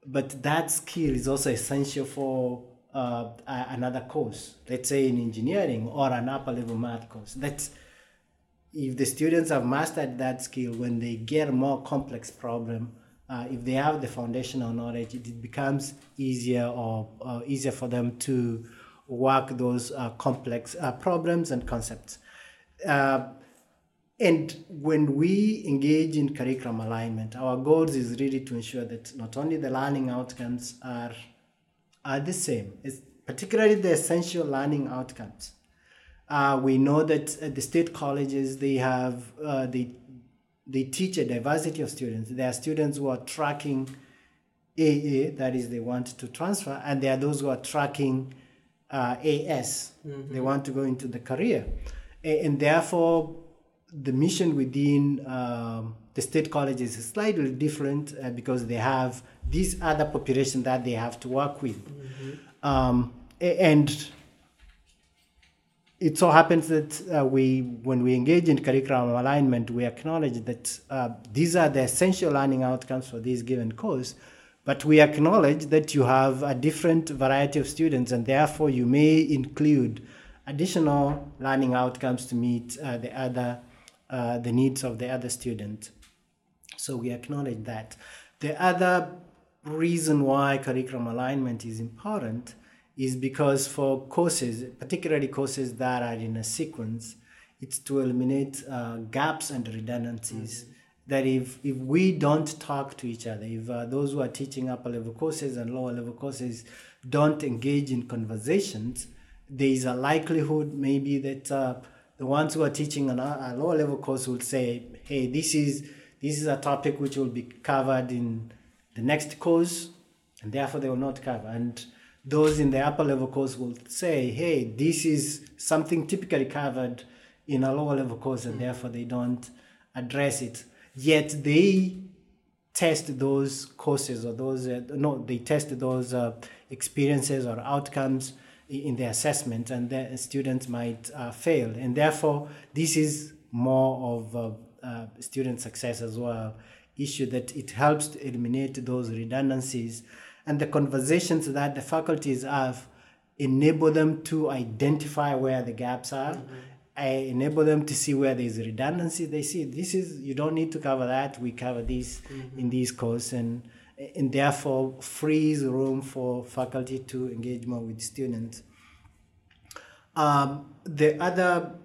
but that skill is also essential for uh, another course, let's say in engineering or an upper level math course. That's if the students have mastered that skill, when they get a more complex problem, uh, if they have the foundational knowledge, it becomes easier or uh, easier for them to work those uh, complex uh, problems and concepts. Uh, and when we engage in curriculum alignment, our goals is really to ensure that not only the learning outcomes are are the same, it's particularly the essential learning outcomes. Uh, we know that at the state colleges they have uh, they they teach a diversity of students. There are students who are tracking AA, that is, they want to transfer, and there are those who are tracking uh, AS, mm-hmm. they want to go into the career, and therefore the mission within um, the state colleges is slightly different uh, because they have this other population that they have to work with. Mm-hmm. Um, and it so happens that uh, we, when we engage in curriculum alignment, we acknowledge that uh, these are the essential learning outcomes for this given course, but we acknowledge that you have a different variety of students, and therefore you may include additional learning outcomes to meet uh, the other uh, the needs of the other student. So we acknowledge that. The other reason why curriculum alignment is important is because for courses, particularly courses that are in a sequence, it's to eliminate uh, gaps and redundancies. Mm-hmm. That if, if we don't talk to each other, if uh, those who are teaching upper level courses and lower level courses don't engage in conversations, there is a likelihood maybe that uh, the ones who are teaching on a, a lower level course will say, hey, this is this is a topic which will be covered in the next course, and therefore they will not cover. And those in the upper level course will say, hey, this is something typically covered in a lower level course, and therefore they don't address it. Yet they test those courses or those, uh, no, they test those uh, experiences or outcomes in the assessment and the students might uh, fail. And therefore, this is more of a, uh, student success as well issue that it helps to eliminate those redundancies and the conversations that the faculties have enable them to identify where the gaps are mm-hmm. I enable them to see where there's redundancy they see this is you don't need to cover that we cover this mm-hmm. in this course and and therefore frees room for faculty to engage more with students. Um, the other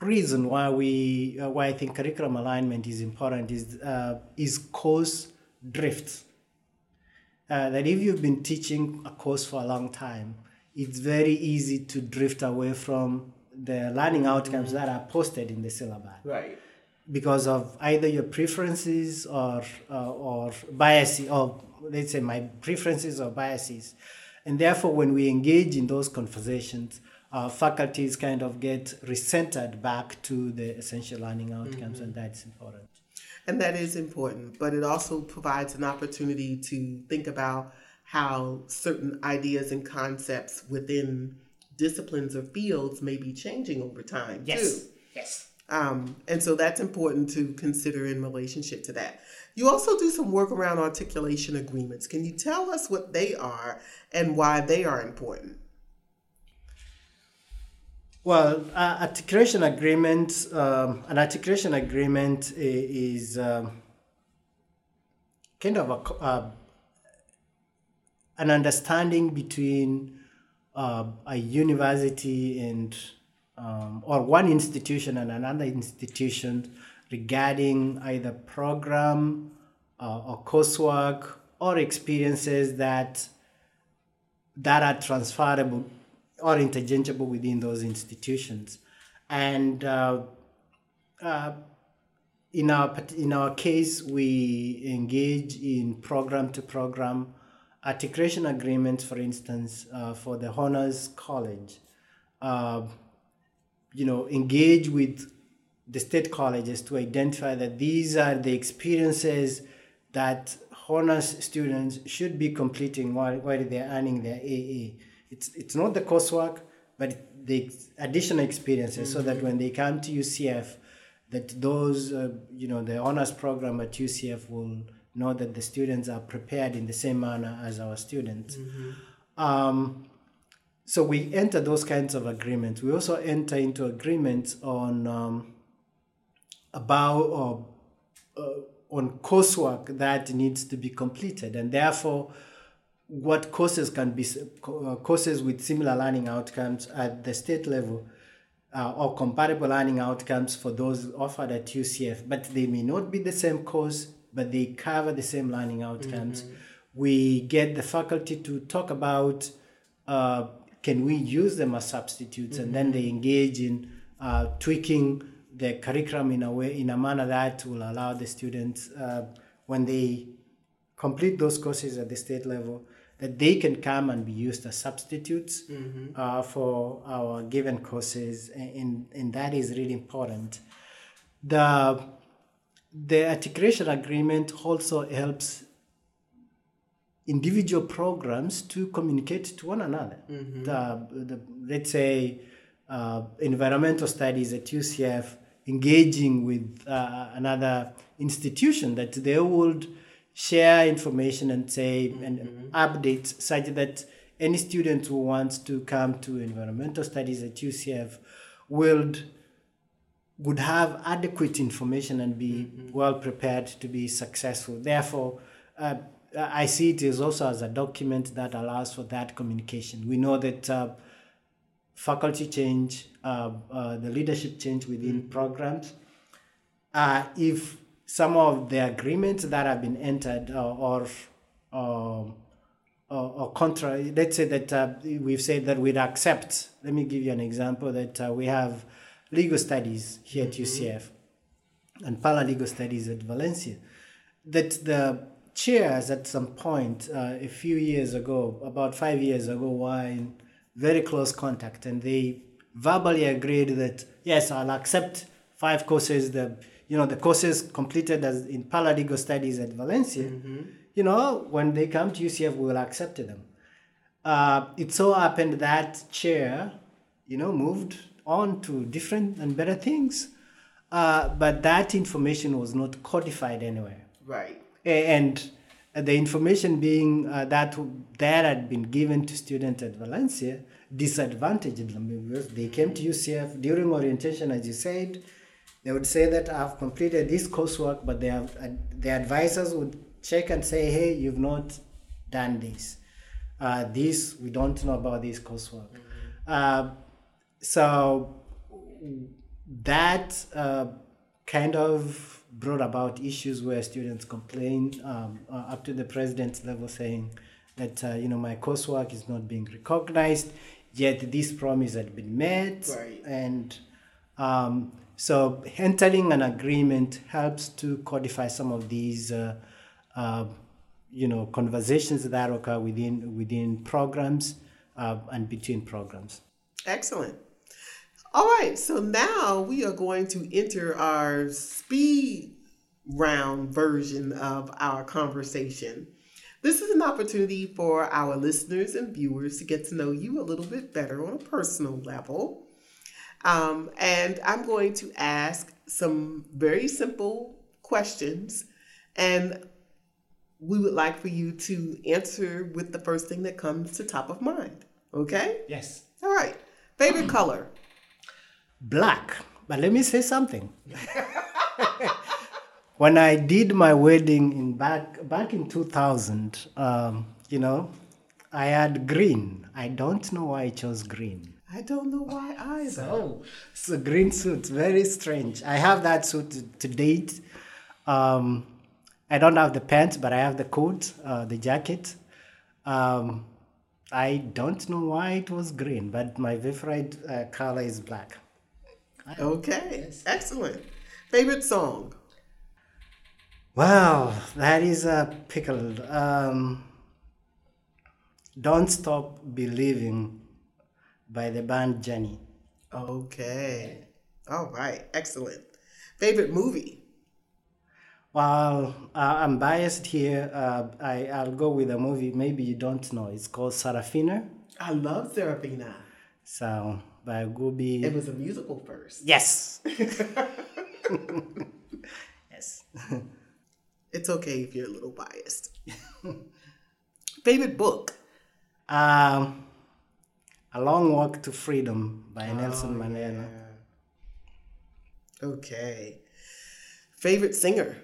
reason why we uh, why I think curriculum alignment is important is uh, is course drift. Uh, that if you've been teaching a course for a long time, it's very easy to drift away from the learning outcomes that are posted in the syllabus. Right because of either your preferences or uh, or biases or let's say my preferences or biases and therefore when we engage in those conversations our faculties kind of get recentered back to the essential learning outcomes mm-hmm. and that's important and that is important but it also provides an opportunity to think about how certain ideas and concepts within disciplines or fields may be changing over time yes too. yes um, and so that's important to consider in relationship to that. You also do some work around articulation agreements. Can you tell us what they are and why they are important? Well, uh, articulation agreement, um, an articulation agreement is um, kind of a, uh, an understanding between uh, a university and um, or one institution and another institution regarding either program uh, or coursework or experiences that that are transferable or interchangeable within those institutions. And uh, uh, in our in our case we engage in program to program articulation agreements for instance uh, for the honors college uh, you know, engage with the state colleges to identify that these are the experiences that honors students should be completing while, while they're earning their AA. It's, it's not the coursework, but the additional experiences mm-hmm. so that when they come to UCF, that those, uh, you know, the honors program at UCF will know that the students are prepared in the same manner as our students. Mm-hmm. Um, so we enter those kinds of agreements. We also enter into agreements on um, about uh, uh, on coursework that needs to be completed, and therefore, what courses can be uh, courses with similar learning outcomes at the state level. Uh, or comparable learning outcomes for those offered at UCF, but they may not be the same course, but they cover the same learning outcomes. Mm-hmm. We get the faculty to talk about uh, can we use them as substitutes, mm-hmm. and then they engage in uh, tweaking the curriculum in a way in a manner that will allow the students uh, when they complete those courses at the state level that they can come and be used as substitutes mm-hmm. uh, for our given courses and, and that is really important the the articulation agreement also helps individual programs to communicate to one another mm-hmm. the, the, let's say uh, environmental studies at ucf engaging with uh, another institution that they would share information and say mm-hmm. and updates such that any student who wants to come to environmental studies at UCF will would have adequate information and be mm-hmm. well prepared to be successful. Therefore, uh, I see it as also as a document that allows for that communication. We know that uh, faculty change, uh, uh, the leadership change within mm-hmm. programs. Uh, if some of the agreements that have been entered or or, or, or contra, let's say that uh, we've said that we'd accept. Let me give you an example that uh, we have legal studies here mm-hmm. at UCF and paralegal studies at Valencia. That the chairs at some point a few years ago, about five years ago, were in very close contact, and they verbally agreed that yes, I'll accept five courses. The you know the courses completed as in paralegal studies at Valencia. Mm-hmm. You know when they come to UCF, we will accept them. Uh, it so happened that chair, you know, moved on to different and better things, uh, but that information was not codified anywhere. Right. And the information being uh, that that had been given to students at Valencia disadvantaged them because they came to UCF during orientation, as you said. They would say that I've completed this coursework, but they have, uh, the advisors would check and say, "Hey, you've not done this. Uh, this we don't know about this coursework." Mm-hmm. So that uh, kind of brought about issues where students complained um, uh, up to the president's level saying that uh, you know my coursework is not being recognized yet this promise had been met. Right. and um, so entering an agreement helps to codify some of these uh, uh, you know conversations that occur within within programs uh, and between programs. Excellent all right, so now we are going to enter our speed round version of our conversation. This is an opportunity for our listeners and viewers to get to know you a little bit better on a personal level. Um, and I'm going to ask some very simple questions, and we would like for you to answer with the first thing that comes to top of mind. Okay? Yes. All right. Favorite color? Black. But let me say something. (laughs) when I did my wedding in back back in 2000, um, you know, I had green. I don't know why I chose green. I don't know why either. So, it's a green suit, very strange. I have that suit to, to date. Um, I don't have the pants, but I have the coat, uh, the jacket. Um, I don't know why it was green, but my favorite uh, color is black. Okay, yes. excellent. Favorite song? Wow, that is a pickle. Um, Don't Stop Believing by the band Journey. Okay. All right. Excellent. Favorite movie? Well, uh, I'm biased here. Uh, I, I'll go with a movie maybe you don't know. It's called Sarafina. I love Sarafina. So, by Gubi. It was a musical first. Yes. (laughs) yes. It's okay if you're a little biased. (laughs) Favorite book? Um, A Long Walk to Freedom by Nelson Oh, Mandela. yeah. Okay. Favorite singer?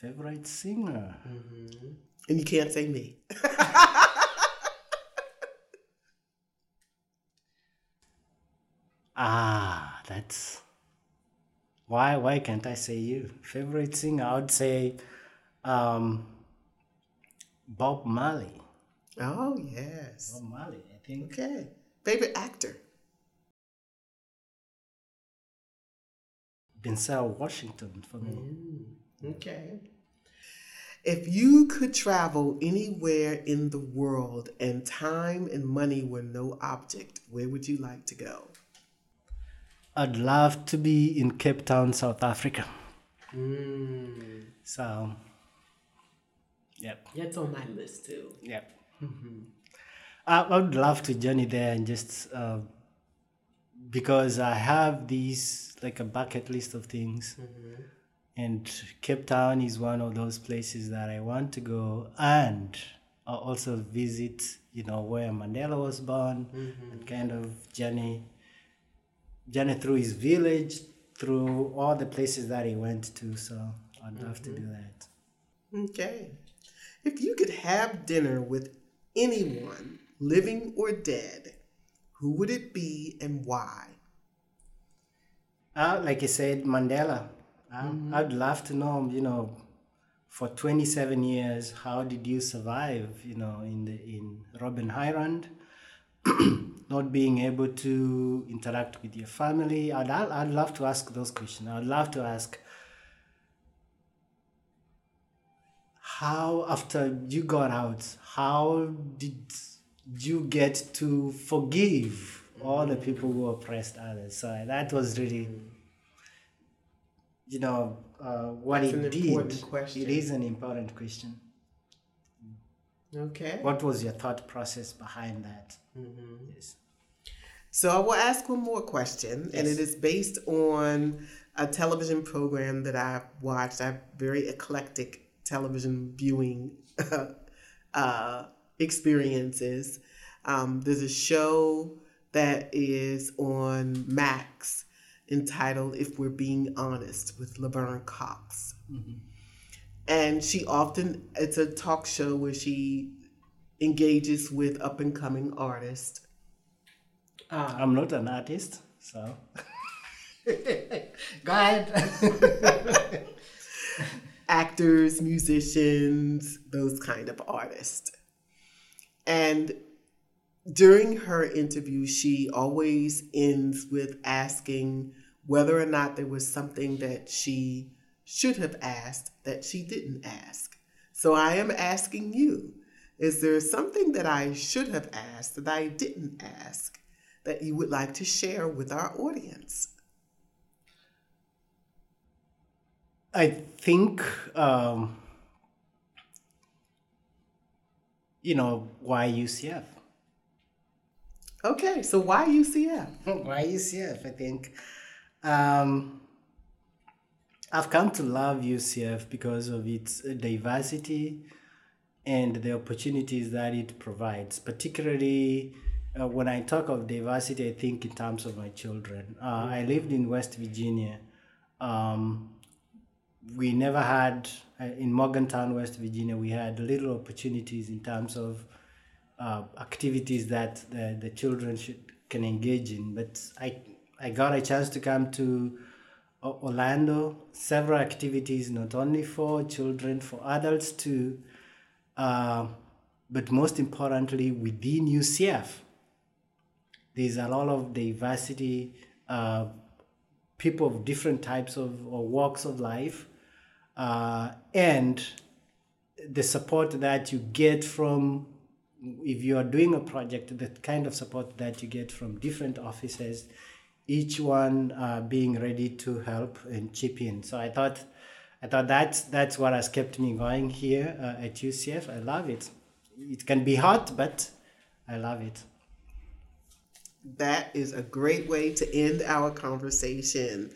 Favorite singer? And you can't say me. (laughs) Ah, that's why. Why can't I say you? Favorite singer? I would say um, Bob Marley. Oh, yes. Bob Marley, I think. Okay. Favorite actor? Denzel Washington for me. Okay. If you could travel anywhere in the world and time and money were no object, where would you like to go? I'd love to be in Cape Town, South Africa. Mm. So, yep, That's on my list too. yep. I, I would love to journey there and just uh, because I have these like a bucket list of things, and Cape Town is one of those places that I want to go and I'll also visit. You know where Mandela was born and kind of journey journey through his village, through all the places that he went to. So I'd love to do that. Okay. If you could have dinner with anyone, living or dead, who would it be and why? Uh, like I said, Mandela. Uh, I'd love to know, you know, for 27 years, how did you survive, you know, in the in Robben Island, (clears throat) not being able to interact with your family? I'd, I'd, love to ask those questions. I'd love to ask how, after you got out, how did you get to forgive all the people who oppressed others? So that was really you know uh, what That's it did. It is an important question. Okay. What was your thought process behind that? Mm-hmm. Yes. So I will ask one more question, and it is based on a television program that I've watched. I have very eclectic television viewing (laughs) uh, experiences. Um, there's a show that is on Max entitled "If We're Being Honest" with Laverne Cox, and she often it's a talk show where she engages with up and coming artists. Uh, I'm not an artist, so (laughs) go ahead. (laughs) actors, musicians, those kind of artists. And during her interview, she always ends with asking whether or not there was something that she should have asked that she didn't ask. So I am asking you is there something that I should have asked that I didn't ask that you would like to share with our audience? I think um, you know why UCF. Okay, so why UCF? why (laughs) UCF? I think um, I've come to love UCF because of its diversity and the opportunities that it provides. Particularly uh, when I talk of diversity, I think in terms of my children. Uh, I lived in West Virginia. Um, we never had uh, in Morgantown, West Virginia. We had little opportunities in terms of uh, activities that the, the children should can engage in. But I I got a chance to come to Orlando. Several activities, not only for children, for adults too. Uh, but most importantly, within UCF, there's a lot of diversity. Uh, people of different types of or walks of life, uh, and the support that you get from if you are doing a project, the kind of support that you get from different offices, each one uh, being ready to help and chip in. So I thought I thought that's that's what has kept me going here uh, at UCF. I love it. It can be hot, but I love it. That is a great way to end our conversation.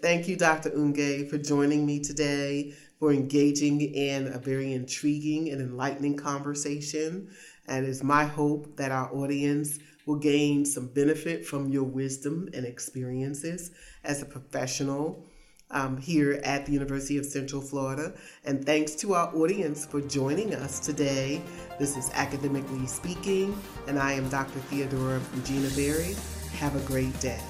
Thank you, Dr. Oonge, for joining me today, for engaging in a very intriguing and enlightening conversation. And it's my hope that our audience will gain some benefit from your wisdom and experiences as a professional um, here at the University of Central Florida. And thanks to our audience for joining us today. This is Academically Speaking, and I am Dr. Theodorea Regina Berry. Have a great day.